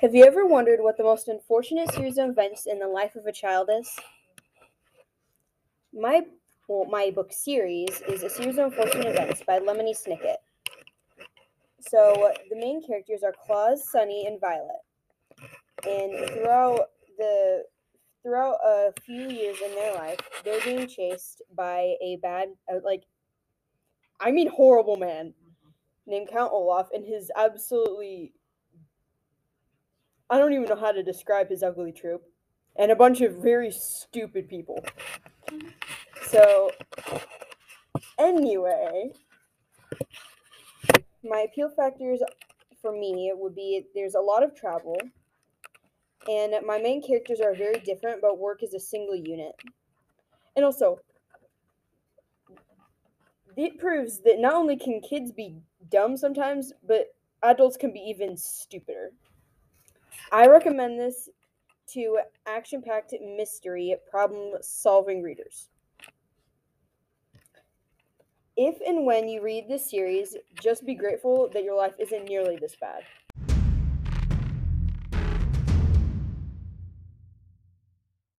Have you ever wondered what the most unfortunate series of events in the life of a child is? My well, my book series is a series of unfortunate events by Lemony Snicket. So the main characters are Klaus, Sunny, and Violet. And throughout the throughout a few years in their life, they're being chased by a bad, uh, like, I mean, horrible man named Count Olaf and his absolutely I don't even know how to describe his ugly troop, and a bunch of very stupid people. So, anyway, my appeal factors for me would be there's a lot of travel, and my main characters are very different but work as a single unit. And also, it proves that not only can kids be dumb sometimes, but adults can be even stupider. I recommend this to action packed mystery problem solving readers. If and when you read this series, just be grateful that your life isn't nearly this bad.